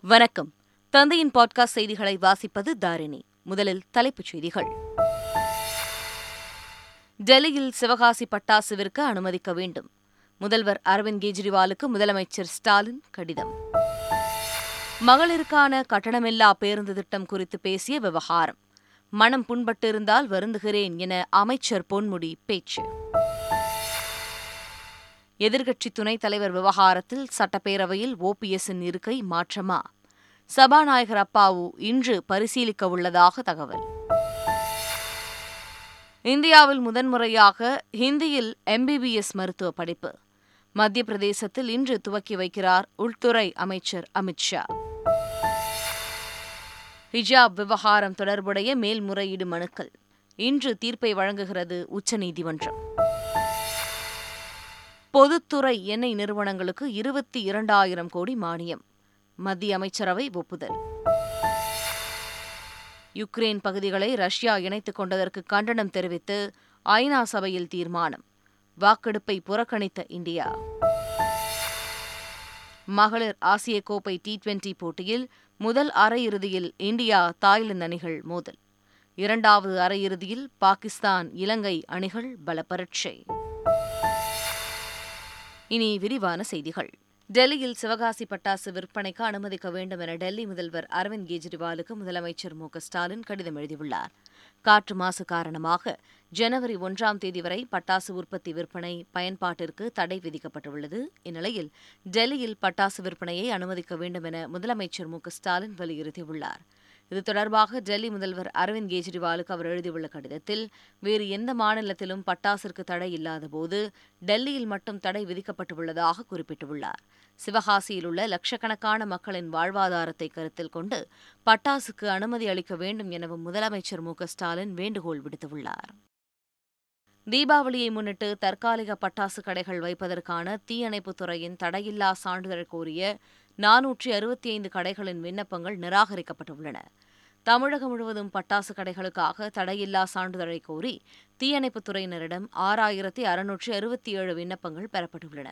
வணக்கம். தந்தையின் பாட்காஸ்ட் செய்திகளை வாசிப்பது தாரிணி. முதலில் தலைப்புச் செய்திகள். டெல்லியில் சிவகாசி பட்டாசுவிற்கு அனுமதிக்க வேண்டும். முதல்வர் அரவிந்த் கெஜ்ரிவாலுக்கு முதலமைச்சர் ஸ்டாலின் கடிதம். மகளிருக்கான கட்டணமில்லா பேருந்து திட்டம் குறித்து பேசிய விவகாரம். மனம் புண்பட்டிருந்தால் வருந்துகிறேன் என அமைச்சர் பொன்முடி பேச்சு. எதிர்க்கட்சி துணைத் தலைவர் விவகாரத்தில் சட்டப்பேரவையில் ஓபிஎஸ்ஸின் இருக்கை மாற்றமா? சபாநாயகர் அப்பாவு இன்று பரிசீலிக்க உள்ளதாக தகவல். இந்தியாவில் முதன்முறையாக ஹிந்தியில் எம்பிபிஎஸ் மருத்துவ படிப்பு. மத்திய பிரதேசத்தில் இன்று துவக்கி வைக்கிறார் உள்துறை அமைச்சர் அமித்ஷா ஹிஜாப் விவகாரம் தொடர்புடைய மேல்முறையீடு மனுக்கள். இன்று தீர்ப்பை வழங்குகிறது உச்சநீதிமன்றம். பொதுத்துறை எண்ணெய் நிறுவனங்களுக்கு இருபத்தி இரண்டாயிரம் கோடி மானியம். மத்திய அமைச்சரவை ஒப்புதல். யுக்ரைன் பகுதிகளை ரஷ்யா இணைத்துக் கொண்டதற்கு கண்டனம் தெரிவித்து ஐநா சபையில் தீர்மானம். வாக்கெடுப்பை புறக்கணித்த இந்தியா. மகளிர் ஆசிய கோப்பை டி டுவெண்டி போட்டியில் முதல் அரையிறுதியில் இந்தியா தாய்லாந்து அணிகள் மோதல். இரண்டாவது அரையிறுதியில் பாகிஸ்தான் இலங்கை அணிகள் பலப்பரட்சை. இனி விரிவான செய்திகள். டெல்லியில் சிவகாசி பட்டாசு விற்பனைக்கு அனுமதிக்க வேண்டும் என டெல்லி முதல்வர் அரவிந்த் கெஜ்ரிவாலுக்கு முதலமைச்சர் மு ஸ்டாலின் கடிதம் எழுதியுள்ளார். காற்று மாசு காரணமாக ஜனவரி ஒன்றாம் தேதி வரை பட்டாசு உற்பத்தி விற்பனை பயன்பாட்டிற்கு தடை விதிக்கப்பட்டுள்ளது. இந்நிலையில் டெல்லியில் பட்டாசு விற்பனையை அனுமதிக்க வேண்டும் என முதலமைச்சர் மு ஸ்டாலின் வலியுறுத்தியுள்ளார். இது தொடர்பாக டெல்லி முதல்வர் அரவிந்த் கெஜ்ரிவாலுக்கு அவர் எழுதியுள்ள கடிதத்தில் வேறு எந்த மாநிலத்திலும் பட்டாசிற்கு தடை இல்லாதபோது டெல்லியில் மட்டும் தடை விதிக்கப்பட்டுள்ளதாக குறிப்பிட்டுள்ளார். சிவகாசியில் உள்ள லட்சக்கணக்கான மக்களின் வாழ்வாதாரத்தை கருத்தில் கொண்டு பட்டாசுக்கு அனுமதி அளிக்க வேண்டும் எனவும் முதலமைச்சர் மு. ஸ்டாலின் வேண்டுகோள் விடுத்துள்ளார். தீபாவளியை முன்னிட்டு தற்காலிக பட்டாசு கடைகள் வைப்பதற்கான தீயணைப்புத் துறையின் தடையில்லா சான்றிதழ் கோரிய நானூற்றி அறுபத்தி ஐந்து கடைகளின் விண்ணப்பங்கள் நிராகரிக்கப்பட்டுள்ளன. தமிழகம் முழுவதும் பட்டாசு கடைகளுக்காக தடையில்லா சான்றிதழை கோரி தீயணைப்புத் துறையினரிடம் ஆறாயிரத்தி அறுநூற்றி அறுபத்தி ஏழு விண்ணப்பங்கள் பெறப்பட்டுள்ளன.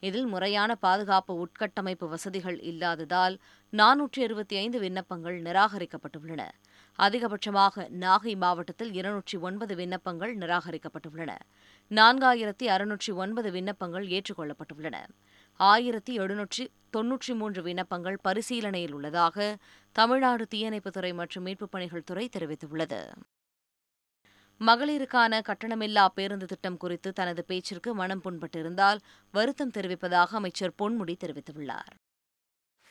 இதில் முறையான பாதுகாப்பு உட்கட்டமைப்பு வசதிகள் இல்லாததால் நானூற்றி அறுபத்தி ஐந்து விண்ணப்பங்கள் நிராகரிக்கப்பட்டுள்ளன. அதிகபட்சமாக நாகை மாவட்டத்தில் இருநூற்றி ஒன்பது விண்ணப்பங்கள் நிராகரிக்கப்பட்டுள்ளன. நான்காயிரத்தி அறுநூற்றி ஒன்பது விண்ணப்பங்கள் ஏற்றுக்கொள்ளப்பட்டுள்ளன. ஆயிரத்தி எழுநூற்றி தொன்னூற்றி மூன்று விண்ணப்பங்கள் பரிசீலனையில் உள்ளதாக தமிழ்நாடு தீயணைப்புத்துறை மற்றும் மீட்புப் பணிகள் துறை தெரிவித்துள்ளது. மகளிருக்கான கட்டணமில்லா பேருந்து திட்டம் குறித்து தனது பேச்சிற்கு மனம் புண்பட்டிருந்தால் வருத்தம் தெரிவிப்பதாக அமைச்சர் பொன்முடி தெரிவித்துள்ளார்.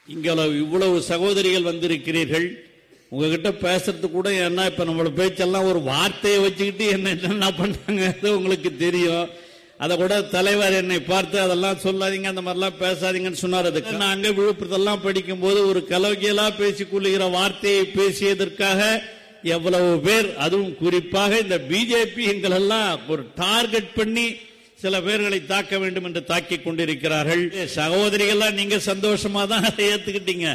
இங்கே இவ்வளவு சகோதரிகள் வந்திருக்கிறீர்கள். உங்ககிட்ட பேசுறது கூட என்ன இப்ப நம்மளோட பேச்செல்லாம் ஒரு வார்த்தையை வச்சுக்கிட்டு என்ன என்ன பண்ணாங்க உங்களுக்கு தெரியும். அதை கூட தலைவர் என்னை பார்த்து அதெல்லாம் சொல்லாதீங்க அந்த மாதிரிலாம் பேசாதீங்கன்னு சொன்னார். அதுக்கு அங்கே விழுப்புரத்தெல்லாம் படிக்கும் போது ஒரு கலவையலா பேசி கொள்ளுகிற வார்த்தையை பேசியதற்காக எவ்வளவு பேர் அதுவும் குறிப்பாக இந்த பிஜேபி எங்களெல்லாம் ஒரு டார்கெட் பண்ணி சில பேர்களை தாக்க வேண்டும் என்று தாக்கி கொண்டிருக்கிறார்கள். சகோதரிகள்லாம் நீங்க சந்தோஷமா தான் அதை ஏத்துக்கிட்டீங்க.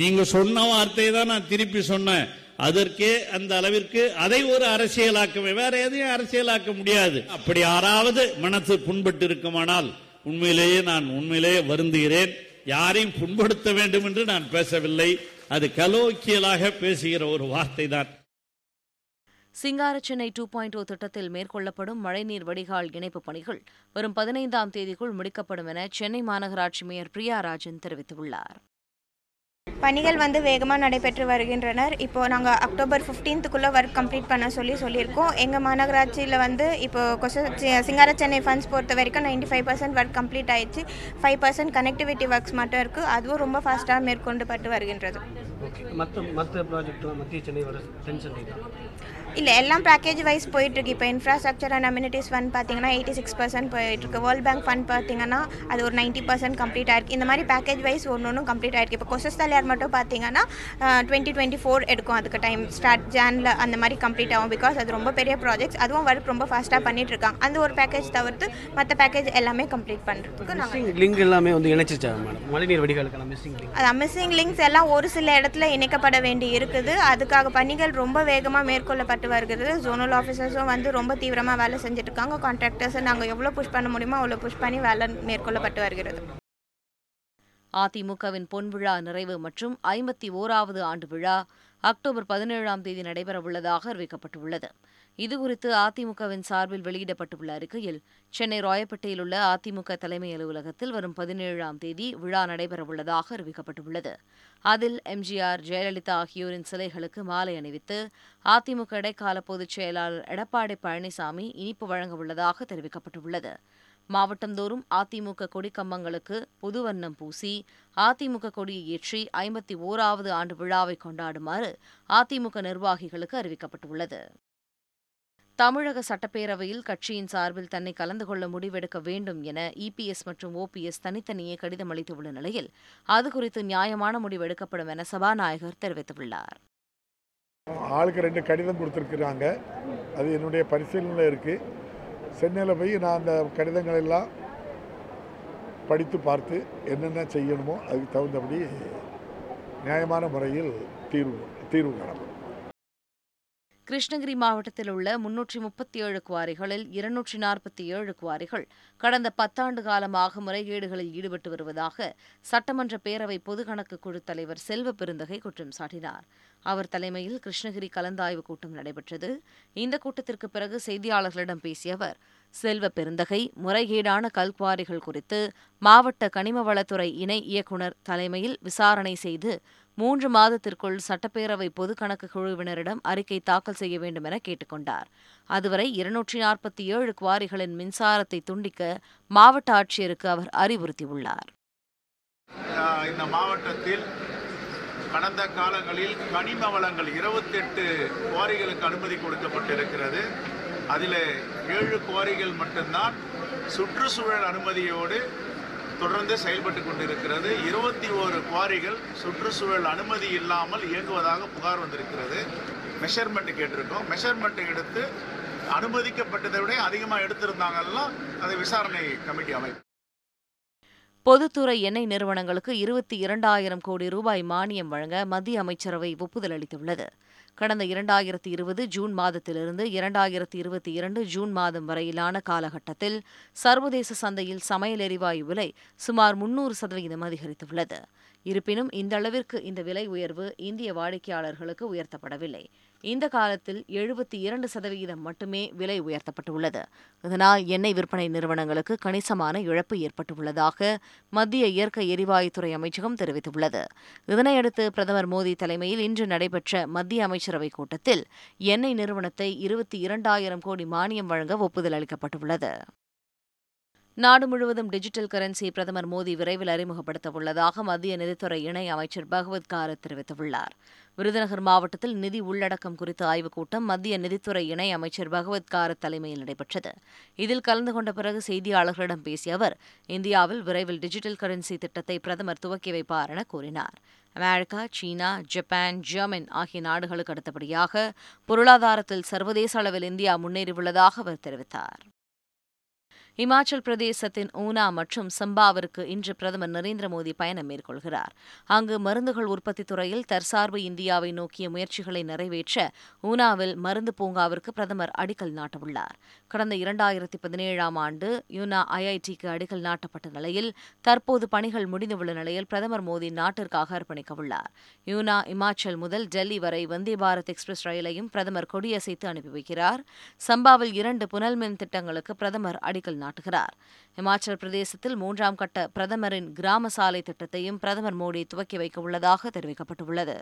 நீங்க சொன்ன வார்த்தையை தான் நான் திருப்பி சொன்னேன். அதற்கே அந்த அளவிற்கு அதை ஒரு அரசியலாக்க வேற எதையும் அரசியலாக்க முடியாது. அப்படி யாராவது மனசு புண்பட்டு இருக்குமானால் உண்மையிலேயே நான் உண்மையிலேயே வருந்துகிறேன். யாரையும் புண்படுத்த வேண்டும் என்று நான் பேசவில்லை. அது கலோக்கியலாக பேசுகிற ஒரு வார்த்தை தான் சிங்கார சென்னை டூ பாயிண்ட் ஓ திட்டத்தில் மேற்கொள்ளப்படும் மழைநீர் வடிகால் இணைப்பு பணிகள் வரும் பதினைந்தாம் தேதிக்குள் முடிக்கப்படும் என சென்னை மாநகராட்சி மேயர் பிரியா ராஜன் தெரிவித்துள்ளார். பணிகள் வந்து வேகமாக நடைபெற்று வருகின்றனர். இப்போ நாங்கள் அக்டோபர் ஃபிஃப்டீன்த்துக்குள்ளே ஒர்க் கம்ப்ளீட் பண்ண சொல்லி சொல்லியிருக்கோம். எங்கள் மாநகராட்சியில் வந்து இப்போ கொச சிங்கார சென்னை ஃபண்ட்ஸ் பொறுத்த வரைக்கும் ninety five percent work complete ஆயிடுச்சு. ஃபைவ் பர்சன்ட் கனெக்டிவிட்டி ஒர்க்ஸ் மட்டும் இருக்குது அதுவும் ரொம்ப ஃபாஸ்ட்டாக மேற்கொண்டு பட்டு வருகின்றது. மற்ற மற்ற ப்ராஜெக்ட்லாம் மத்திய சென்னை வர டென்ஷன் இல்லை எல்லாம் பேக்கேஜ் வைஸ் போயிட்டுருக்கு. இப்போ இன்ஃப்ராஸ்ட்ரக்சர் அண்ட் அம்யூனிட்டிஸ் ஃபண்ட் பார்த்தீங்கன்னா எயிட்டி சிக்ஸ் பர்சன்ட் போயிட்டுருக்கு. வேர்ல்ட் பேங்க் ஃபண்ட் பார்த்தீங்கன்னா அது ஒரு நைன்ட்டி பர்சன்ட் கம்ப்ளீட் ஆயிருக்கு. இந்த மாதிரி பேக்கேஜ் வைஸ் ஒன்று ஒன்றும் கம்ப்ளீட் ஆயிருக்கு. இப்போ கொசஸ் தலையார் மட்டும் பார்த்தீங்கன்னா டுவெண்ட்டி டுவெண்ட்டி ஃபோர் எடுக்கும். அதுக்கு டைம் ஸ்டார்ட் ஜானில் அந்த மாதிரி கம்ப்ளீட் ஆகும். பிகாஸ் அது ரொம்ப பெரிய ப்ராஜெக்ட்ஸ் அதுவும் ஒர்க் ரொம்ப ஃபாஸ்ட்டாக பண்ணிட்டு இருக்காங்க அந்த ஒரு பேக்கேஜ் தவிர்த்து மற்ற பேக்கேஜ் எல்லாமே கம்ப்ளீட் பண்ணுறதுக்கு நாங்கள் லிங்க் எல்லாமே வந்து இணைச்சிச்சா மேடம் மழைநீர் வடிகாலுக்கான மிஸ்ஸிங் லிங்க் அது மிஸ்ஸிங் லிங்க்ஸ் எல்லாம் ஒரு சில இடத்துல இணைக்கப்பட வேண்டி இருக்குது. அதுக்காக பணிகள் ரொம்ப வேகமாக மேற்கொள்ளப்பட்டு வருகிறது ஜோனல் ஆஃபீஸர்ஸும் வந்து ரொம்ப தீவிரமாக வேலை செஞ்சுட்டு இருக்காங்க கான்ட்ராக்டர்ஸை நாங்கள் எவ்வளோ புஷ் பண்ண முடியுமோ அவ்வளோ புஷ் பண்ணி வேலை மேற்கொள்ளப்பட்டு வருகிறது. அதிமுகவின் பொன்விழா நிறைவு மற்றும் ஐம்பத்தி ஓராவது ஆண்டு விழா அக்டோபர் பதினேழாம் தேதி நடைபெறவுள்ளதாக அறிவிக்கப்பட்டுள்ளது. இதுகுறித்து அதிமுகவின் சார்பில் வெளியிடப்பட்டுள்ள அறிக்கையில் சென்னை ராயப்பேட்டையில் உள்ள அதிமுக தலைமை அலுவலகத்தில் வரும் பதினேழாம் தேதி விழா நடைபெறவுள்ளதாக அறிவிக்கப்பட்டுள்ளது. அதில் எம்ஜிஆர் ஜெயலலிதா ஆகியோரின் சிலைகளுக்கு மாலை அணிவித்து அதிமுக இடைக்கால பொதுச் செயலாளர் எடப்பாடி பழனிசாமி இனிப்பு வழங்கவுள்ளதாக தெரிவிக்கப்பட்டுள்ளது. மாவட்டந்தோறும் அதிமுக கொடிக்கம்பங்களுக்கு புதுவண்ணம் பூசி அதிமுக கொடியை ஏற்றி ஐம்பத்தி ஓராவது ஆண்டு விழாவை கொண்டாடுமாறு அதிமுக நிர்வாகிகளுக்கு அறிவிக்கப்பட்டுள்ளது. தமிழக சட்டப்பேரவையில் கட்சியின் சார்பில் தன்னை கலந்து கொள்ள முடிவெடுக்க வேண்டும் என இபிஎஸ் மற்றும் ஓபிஎஸ் தனித்தனியே கடிதம் அளித்துள்ள நிலையில் அது குறித்து நியாயமான முடிவு எடுக்கப்படும் என சபாநாயகர் தெரிவித்துள்ளார். ஆளுக்கு ரெண்டு கடிதம் கொடுத்துருக்குறாங்க. அது என்னுடைய பரிசீலனையில் இருக்குது சென்னையில் போய் நான் அந்த கடிதங்களெல்லாம் படித்து பார்த்து என்னென்ன செய்யணுமோ அதுக்கு தகுந்தபடி நியாயமான முறையில் தீர்வு தீர்வு காணப்படும். கிருஷ்ணகிரி மாவட்டத்தில் உள்ள முன்னூற்றி முப்பத்தி ஏழு குவாரிகளில் இருநூற்றி நாற்பத்தி ஏழு குவாரிகள் கடந்த பத்தாண்டு காலமாக முறைகேடுகளில் ஈடுபட்டு வருவதாக சட்டமன்ற பேரவை பொதுக்கணக்கு குழு தலைவர் செல்வ பெருந்தகை குற்றம் சாட்டினார். அவர் தலைமையில் கிருஷ்ணகிரி கலந்தாய்வு கூட்டம் நடைபெற்றது. இந்த கூட்டத்திற்கு பிறகு செய்தியாளர்களிடம் பேசிய அவர் செல்வ பெருந்தகை முறைகேடான கல்குவாரிகள் குறித்து மாவட்ட கனிமவளத்துறை இணை இயக்குநர் தலைமையில் விசாரணை செய்து மூன்று மாதத்திற்குள் சட்டப்பேரவை பொதுக்கணக்கு குழுவினரிடம் அறிக்கை தாக்கல் செய்ய வேண்டும் என கேட்டுக்கொண்டார். அதுவரை இருநூற்றி நாற்பத்தி ஏழு குவாரிகளின் மின்சாரத்தை துண்டிக்க மாவட்ட ஆட்சியருக்கு அவர் அறிவுறுத்தியுள்ளார். இந்த மாவட்டத்தில் கடந்த காலங்களில் கனிம வளங்கள் இருபத்தெட்டு குவாரிகளுக்கு அனுமதி கொடுக்கப்பட்டிருக்கிறது. அதில் ஏழு குவாரிகள் மட்டும்தான் சுற்றுச்சூழல் அனுமதியோடு தொடர்ந்து செயல்பட்டு கொண்டிருக்கிறது. இருபத்தி ஓரு குவாரிகள் சுற்றுச்சூழல் அனுமதி இல்லாமல் இயங்குவதாக புகார் வந்திருக்கிறது. மெஷர்மெண்ட் கேட்டிருக்கோம். மெஷர்மெண்ட் எடுத்து அனுமதிக்கப்பட்டதை விட அதிகமாக எடுத்திருந்தாங்கன்னா அதை விசாரணை கமிட்டி அமைப்பு பொதுத்துறை எண்ணெய் நிறுவனங்களுக்கு இருபத்தி இரண்டாயிரம் கோடி ரூபாய் மானியம் வழங்க மத்திய அமைச்சரவை ஒப்புதல் அளித்துள்ளது. கடந்த இரண்டாயிரத்தி இருபது ஜூன் மாதத்திலிருந்து இரண்டாயிரத்தி இருபத்தி இரண்டு ஜூன் மாதம் வரையிலான காலகட்டத்தில் சர்வதேச சந்தையில் சமையல் எரிவாயு விலை சுமார் முன்னூறு சதவீதம் அதிகரித்துள்ளது. இருப்பினும் இந்த அளவிற்கு இந்த விலை உயர்வு இந்திய வாடிக்கையாளர்களுக்கு உயர்த்தப்படவில்லை. இந்த காலத்தில் எழுபத்தி இரண்டு சதவிகிதம் மட்டுமே விலை உயர்த்தப்பட்டுள்ளது. இதனால் எண்ணெய் விற்பனை நிறுவனங்களுக்கு கணிசமான இழப்பு ஏற்பட்டுள்ளதாக மத்திய இயற்கை எரிவாயுத்துறை அமைச்சகம் தெரிவித்துள்ளது. இதனையடுத்து பிரதமர் மோடி தலைமையில் இன்று நடைபெற்ற மத்திய அமைச்சரவைக் கூட்டத்தில் எண்ணெய் நிறுவனத்தை இருபத்தி இரண்டாயிரம் கோடி மானியம் வழங்க ஒப்புதல் அளிக்கப்பட்டுள்ளது. நாடு முழுவதும் டிஜிட்டல் கரன்சி பிரதமர் மோடி விரைவில் அறிமுகப்படுத்த உள்ளதாக மத்திய நிதித்துறை இணை அமைச்சர் பகவத் காரத் தெரிவித்துள்ளார். விருதுநகர் மாவட்டத்தில் நிதி உள்ளடக்கம் குறித்த ஆய்வுக் கூட்டம் மத்திய நிதித்துறை இணை அமைச்சர் பகவத் காரத் தலைமையில் நடைபெற்றது. இதில் கலந்து கொண்ட பிறகு செய்தியாளர்களிடம் பேசிய அவர் இந்தியாவில் விரைவில் டிஜிட்டல் கரன்சி திட்டத்தை பிரதமர் துவக்கி வைப்பார் என கூறினார். அமெரிக்கா சீனா ஜப்பான் ஜெர்மன் ஆகிய நாடுகளுக்கு அடுத்தபடியாக பொருளாதாரத்தில் சர்வதேச அளவில் இந்தியா முன்னேறியுள்ளதாக அவர் தெரிவித்தார். இமாச்சல் பிரதேசத்தின் ஊனா மற்றும் சம்பாவிற்கு இன்று பிரதமர் நரேந்திர மோடி பயணம் மேற்கொள்கிறார். அங்கு மருந்துகள் உற்பத்தி துறையில் தற்சார்பு இந்தியாவை நோக்கிய முயற்சிகளை நிறைவேற்ற ஊனாவில் மருந்து பூங்காவிற்கு பிரதமர் அடிக்கல் நாட்டவுள்ளார். கடந்த இரண்டாயிரத்தி பதினேழாம் ஆண்டு யூனா ஐஐடிக்கு அடிக்கல் நாட்டப்பட்ட நிலையில் தற்போது பணிகள் முடிந்துள்ள நிலையில் பிரதமர் மோடி நாட்டிற்காக அர்ப்பணிக்கவுள்ளார். யூனா இமாச்சல் முதல் டெல்லி வரை வந்தே பாரத் எக்ஸ்பிரஸ் ரயிலையும் பிரதமர் கொடியசைத்து அனுப்பி வைக்கிறார் சம்பாவில் இரண்டு புனல்மின் திட்டங்களுக்கு பிரதமர் அடிக்கல் நாட்டுகிறார். இமாச்சல் பிரதேசத்தில் மூன்றாம் கட்ட பிரதமரின் கிராம சாலை திட்டத்தையும் பிரதமர் மோடி துவக்கி வைக்க உள்ளதாக தெரிவிக்கப்பட்டுள்ளது.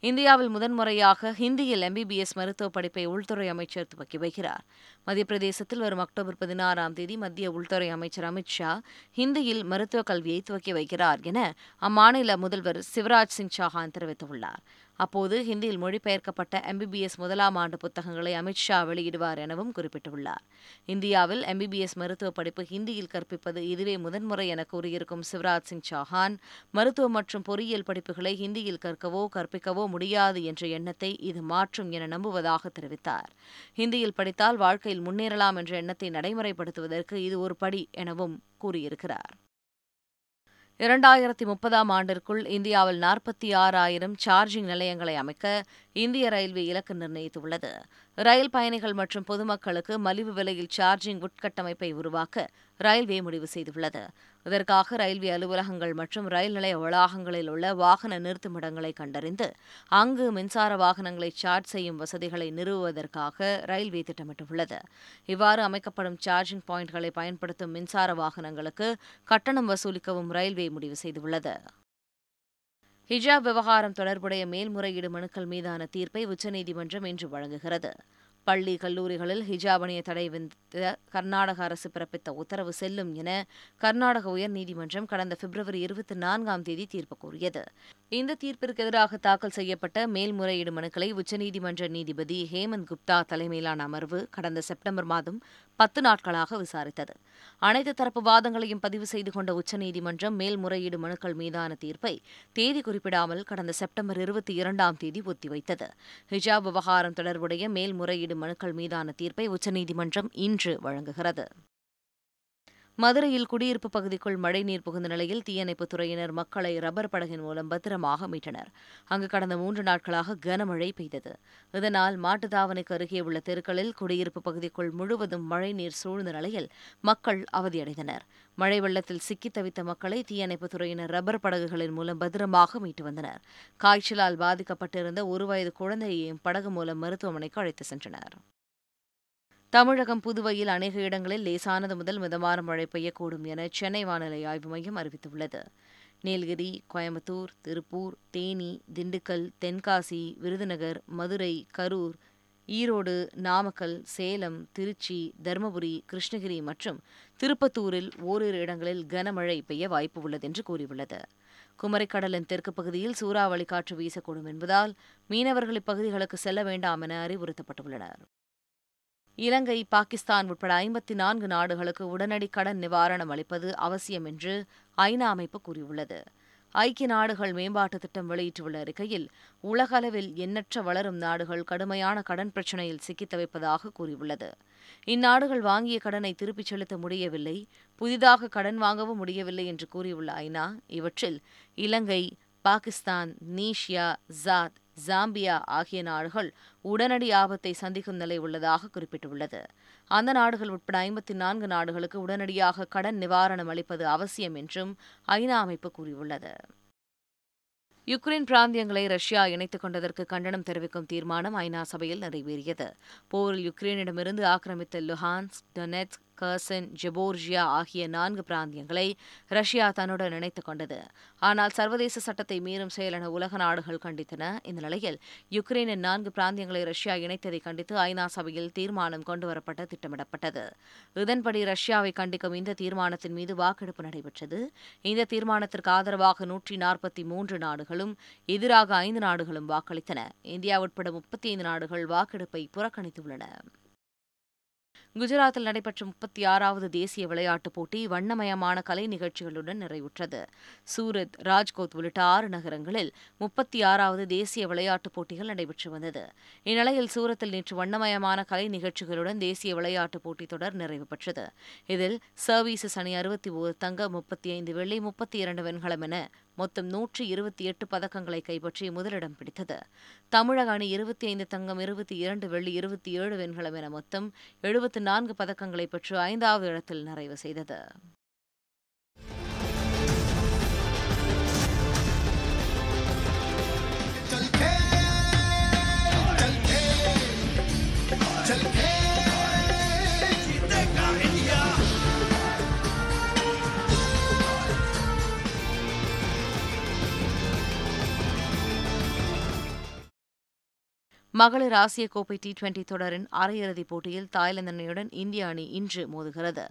இந்தியாவில் முதன்முறையாக ஹிந்தியில் எம்பிபிஎஸ் மருத்துவ படிப்பை உள்துறை அமைச்சர் துவக்கி வைக்கிறார். மத்திய பிரதேசத்தில் வரும் அக்டோபர் பதினாறாம் தேதி மத்திய உள்துறை அமைச்சர் அமித் ஷா ஹிந்தியில் மருத்துவக் கல்வியை துவக்கி வைக்கிறார் என அம்மாநில முதல்வர் சிவராஜ் சிங் சௌஹான் தெரிவித்துள்ளார். அப்போது ஹிந்தியில் மொழிபெயர்க்கப்பட்ட எம்பிபிஎஸ் முதலாம் ஆண்டு புத்தகங்களை அமித் ஷா வெளியிடுவார் எனவும் குறிப்பிட்டுள்ளார். இந்தியாவில் எம்பிபிஎஸ் மருத்துவ படிப்பு ஹிந்தியில் கற்பிப்பது இதுவே முதன்முறை என கூறியிருக்கும் சிவராஜ் சிங் சௌஹான் மருத்துவ மற்றும் பொறியியல் படிப்புகளை ஹிந்தியில் கற்கவோ கற்பிக்கவோ முடியாது என்ற எண்ணத்தை இது மாற்றும் என நம்புவதாக தெரிவித்தார். ஹிந்தியில் படித்தால் வாழ்க்கையில் முன்னேறலாம் என்ற எண்ணத்தை நடைமுறைப்படுத்துவதற்கு இது ஒரு படி எனவும் கூறியிருக்கிறார். இரண்டாயிரத்தி முப்பதாம் ஆண்டிற்குள் இந்தியாவில் நாற்பத்தி ஆறாயிரம் சார்ஜிங் நிலையங்களை அமைக்க இந்திய ரயில்வே இலக்கு நிர்ணயித்துள்ளது. ரயில் பயணிகள் மற்றும் பொதுமக்களுக்கு மலிவு விலையில் சார்ஜிங் உட்கட்டமைப்பை உருவாக்க ரயில்வே முடிவு செய்துள்ளது. இதற்காக ரயில்வே அலுவலகங்கள் மற்றும் ரயில் நிலைய வளாகங்களில் உள்ள வாகன நிறுத்துமிடங்களை கண்டறிந்து அங்கு மின்சார வாகனங்களை சார்ஜ் செய்யும் வசதிகளை நிறுவுவதற்காக ரயில்வே திட்டமிட்டுள்ளது. இவ்வாறு அமைக்கப்படும் சார்ஜிங் பாயிண்ட்களை பயன்படுத்தும் மின்சார வாகனங்களுக்கு கட்டணம் வசூலிக்கவும் ரயில்வே முடிவு செய்துள்ளது. ஹிஜாப் விவகாரம் தொடர்புடைய மேல்முறையீடு மனுக்கள் மீதான தீர்ப்பை உச்சநீதிமன்றம் இன்று வழங்குகிறது. பள்ளி கல்லூரிகளில் ஹிஜாப் அணிய தடை விதித்த கர்நாடக அரசு பிறப்பித்த உத்தரவு செல்லும் என கர்நாடக உயர்நீதிமன்றம் கடந்த பிப்ரவரி இருபத்தி நான்காம் தேதி தீர்ப்பு கூறியது. இந்த தீர்ப்பிற்கு எதிராக தாக்கல் செய்யப்பட்ட மேல்முறையீடு மனுக்களை உச்சநீதிமன்ற நீதிபதி ஹேமந்த் குப்தா தலைமையிலான அமர்வு கடந்த செப்டம்பர் மாதம் பத்து நாட்களாக விசாரித்தது. அனைத்து தரப்பு வாதங்களையும் பதிவு செய்து கொண்ட உச்சநீதிமன்றம் மேல்முறையீடு மனுக்கள் மீதான தீர்ப்பை தேதி குறிப்பிடாமல் கடந்த செப்டம்பர் இருபத்தி இரண்டாம் தேதி ஒத்திவைத்தது. ஹிஜாப் விவகாரம் தொடர்புடைய மேல்முறையீடு மனுக்கள் மீதான தீர்ப்பை உச்சநீதிமன்றம் இன்று வழங்குகிறது. மதுரையில் குடியிருப்பு பகுதிக்குள் மழைநீர் புகுந்த நிலையில் தீயணைப்புத் துறையினர் மக்களை ரப்பர் படகின் மூலம் பத்திரமாக மீட்டனர். அங்கு கடந்த மூன்று நாட்களாக கனமழை பெய்தது. இதனால் மாட்டுத்தாவணைக்கு அருகே உள்ள தெருக்களில் குடியிருப்பு பகுதிக்குள் முழுவதும் மழைநீர் சூழ்ந்த நிலையில் மக்கள் அவதியடைந்தனர். மழை வெள்ளத்தில் சிக்கித் தவித்த மக்களை தீயணைப்புத் துறையினர் ரப்பர் படகுகளின் மூலம் பத்திரமாக மீட்டு வந்தனர். காய்ச்சலால் பாதிக்கப்பட்டிருந்த ஒரு வயது குழந்தையையும் படகு மூலம் மருத்துவமனைக்கு அழைத்து சென்றனர். தமிழகம் புதுவையில் அநேக இடங்களில் லேசானது முதல் மிதமான மழை பெய்யக்கூடும் என சென்னை வானிலை ஆய்வு மையம் அறிவித்துள்ளது. நீலகிரி கோயம்புத்தூர் திருப்பூர் தேனி திண்டுக்கல் தென்காசி விருதுநகர் மதுரை கரூர் ஈரோடு நாமக்கல் சேலம் திருச்சி தருமபுரி கிருஷ்ணகிரி மற்றும் திருப்பத்தூரில் ஓரிரு இடங்களில் கனமழை பெய்ய வாய்ப்பு உள்ளது என்று கூறியுள்ளது. குமரிக்கடலின் தெற்கு பகுதியில் சூறாவளி காற்று வீசக்கூடும் என்பதால் மீனவர்கள் இப்பகுதிகளுக்கு செல்ல வேண்டாம் என அறிவுறுத்தப்பட்டுள்ளனர். இலங்கை பாகிஸ்தான் உட்பட ஐம்பத்தி நான்கு நாடுகளுக்கு உடனடி கடன் நிவாரணம் அளிப்பது அவசியம் என்று ஐநா அமைப்பு கூறியுள்ளது. ஐக்கிய நாடுகள் மேம்பாட்டு திட்டம் வெளியிட்டுள்ள அறிக்கையில் உலகளவில் எண்ணற்ற வளரும் நாடுகள் கடுமையான கடன் பிரச்சினையில் சிக்கித் தவிப்பதாக கூறியுள்ளது. இந்நாடுகள் வாங்கிய கடனை திருப்பிச் செலுத்த முடியவில்லை புதிதாக கடன் வாங்கவும் முடியவில்லை என்று கூறியுள்ள ஐநா இவற்றில் இலங்கை பாகிஸ்தான் நீஷியா ஜாத் ஜாம்பியா ஆகிய நாடுகள் உடனடி ஆபத்தை சந்திக்கும் நிலை உள்ளதாக குறிப்பிட்டுள்ளது. அந்த நாடுகள் உட்பட ஐம்பத்தி நான்கு நாடுகளுக்கு உடனடியாக கடன் நிவாரணம் அளிப்பது அவசியம் என்றும் ஐநா அமைப்பு கூறியுள்ளது. யுக்ரைன் பிராந்தியங்களை ரஷ்யா இணைத்துக் கொண்டதற்கு கண்டனம் தெரிவிக்கும் தீர்மானம் ஐநா சபையில் நிறைவேறியது. போரில் யுக்ரைனிடமிருந்து ஆக்கிரமித்த லுஹான்ஸ் டொனெட்ஸ்க் கர்சன் ஜெபோர்ஜியா ஆகிய நான்கு பிராந்தியங்களை ரஷ்யா தன்னுடன் இணைத்துக் கொண்டது. ஆனால் சர்வதேச சட்டத்தை மீறும் செயல் என உலக நாடுகள் கண்டித்தன. இந்த நிலையில் யுக்ரைனின் நான்கு பிராந்தியங்களை ரஷ்யா இணைத்ததை கண்டித்து ஐநா சபையில் தீர்மானம் கொண்டுவரப்பட்ட திட்டமிடப்பட்டது. இதன்படி ரஷ்யாவை கண்டிக்கும் இந்த தீர்மானத்தின் மீது வாக்கெடுப்பு நடைபெற்றது. இந்த தீர்மானத்திற்கு ஆதரவாக நூற்றி நாற்பத்தி மூன்று நாடுகளும் எதிராக ஐந்து நாடுகளும் வாக்களித்தன. இந்தியா உட்பட முப்பத்தி ஐந்து நாடுகள் வாக்கெடுப்பை புறக்கணித்துள்ளன. குஜராத்தில் நடைபெற்ற முப்பத்தி ஆறாவது தேசிய விளையாட்டுப் போட்டி வண்ணமயமான கலை நிகழ்ச்சிகளுடன் நிறைவுற்றது. சூரத் ராஜ்கோட் உள்ளிட்ட ஆறு நகரங்களில் முப்பத்தி ஆறாவது தேசிய விளையாட்டுப் போட்டிகள் நடைபெற்று வந்தது. இந்நிலையில் சூரத்தில் நேற்று வண்ணமயமான கலை நிகழ்ச்சிகளுடன் தேசிய விளையாட்டுப் போட்டித் தொடர் நிறைவு பெற்றது. இதில் சர்வீசஸ் அணி அறுபத்தி ஓரு தங்க முப்பத்தி ஐந்து வெள்ளி முப்பத்தி இரண்டு வெண்கலம் என மொத்தம் நூற்றி இருபத்தி எட்டு பதக்கங்களை கைப்பற்றி முதலிடம் பிடித்தது. தமிழக அணி இருபத்தி ஐந்து தங்கம் இருபத்தி இரண்டு வெள்ளி இருபத்தி ஏழு வெண்கலம் என மொத்தம் எழுபத்து நான்கு பதக்கங்களை பெற்று ஐந்தாவது இடத்தில் நிறைவு செய்தது. மகளிர் ஆசிய கோப்பை டி டுவெண்டி தொடரின் அரையிறுதிப் போட்டியில் தாய்லாந்து அணியுடன் இந்திய அணி இன்று மோதுகிறது.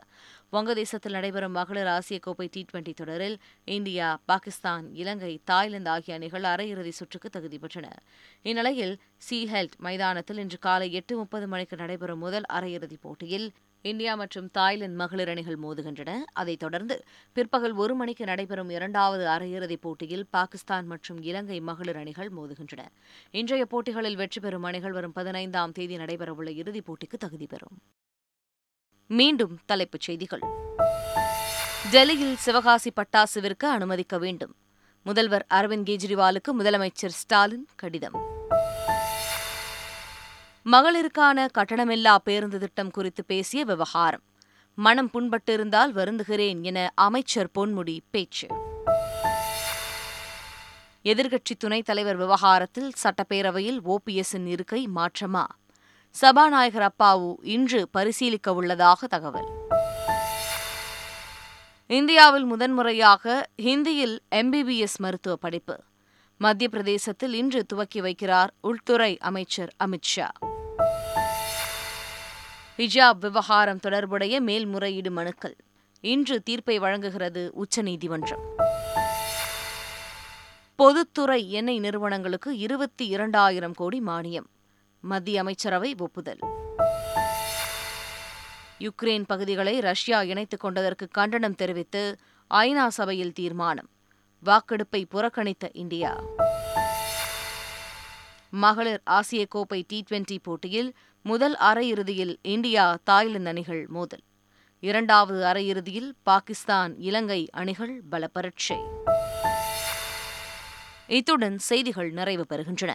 வங்கதேசத்தில் நடைபெறும் மகளிர் ஆசிய கோப்பை டி டுவெண்டி தொடரில் இந்தியா பாகிஸ்தான் இலங்கை தாய்லாந்து ஆகிய அணிகள் அரையிறுதி சுற்றுக்கு தகுதி பெற்றன. இந்நிலையில் சி ஹெல்ட் மைதானத்தில் இன்று காலை எட்டு முப்பது மணிக்கு நடைபெறும் முதல் அரையிறுதிப் போட்டியில் இந்தியா மற்றும் தாய்லாந்து மகளிர் அணிகள் மோதுகின்றன. அதைத் தொடர்ந்து பிற்பகல் ஒரு மணிக்கு நடைபெறும் இரண்டாவது அரையிறுதிப் போட்டியில் பாகிஸ்தான் மற்றும் இலங்கை மகளிர் அணிகள் மோதுகின்றன. இன்றைய போட்டிகளில் வெற்றி பெறும் அணிகள் வரும் பதினைந்தாம் தேதி நடைபெறவுள்ள இறுதிப் போட்டிக்கு தகுதி பெறும். மீண்டும் தலைப்புச் செய்திகள். டெல்லியில் சிவகாசி பட்டாசு விற்க அனுமதிக்க வேண்டும். முதல்வர் அரவிந்த் கெஜ்ரிவாலுக்கு முதலமைச்சர் ஸ்டாலின் கடிதம். மகளிருக்கான கட்டணமில்லா பேருந்து திட்டம் குறித்து பேசிய விவகாரம். மனம் புண்பட்டிருந்தால் வருந்துகிறேன் என அமைச்சர் பொன்முடி பேச்சு. எதிர்க்கட்சி துணைத் தலைவர் விவகாரத்தில் சட்டப்பேரவையில் ஓபிஎஸ்ஸின் இருக்கை மாற்றமா? சபாநாயகர் அப்பாவு இன்று பரிசீலிக்க உள்ளதாக தகவல். இந்தியாவில் முதன்முறையாக ஹிந்தியில் எம்பிபிஎஸ் மருத்துவ படிப்பு. மத்திய பிரதேசத்தில் இன்று துவக்கி வைக்கிறார் உள்துறை அமைச்சர் அமித்ஷா ஹிஜாப் விவகாரம் தொடர்புடைய மேல்முறையீடு மனுக்கள். இன்று தீர்ப்பை வழங்குகிறது உச்சநீதிமன்றம். பொதுத்துறை எண்ணெய் நிறுவனங்களுக்கு இருபத்தி இரண்டாயிரம் கோடி மானியம். மத்திய அமைச்சரவை ஒப்புதல். யுக்ரைன் பகுதிகளை ரஷ்யா இணைத்துக் கொண்டதற்கு கண்டனம் தெரிவித்து ஐநா சபையில் தீர்மானம். வாக்கெடுப்பை புறக்கணித்த இந்தியா. மகளிர் ஆசிய கோப்பை டி டுவெண்டி போட்டியில் முதல் அரையிறுதியில் இந்தியா தாய்லாந்து அணிகள் மோதல். இரண்டாவது அரையிறுதியில் பாகிஸ்தான் இலங்கை அணிகள் பலப்பரட்சை. இத்துடன் செய்திகள் நிறைவு பெறுகின்றன.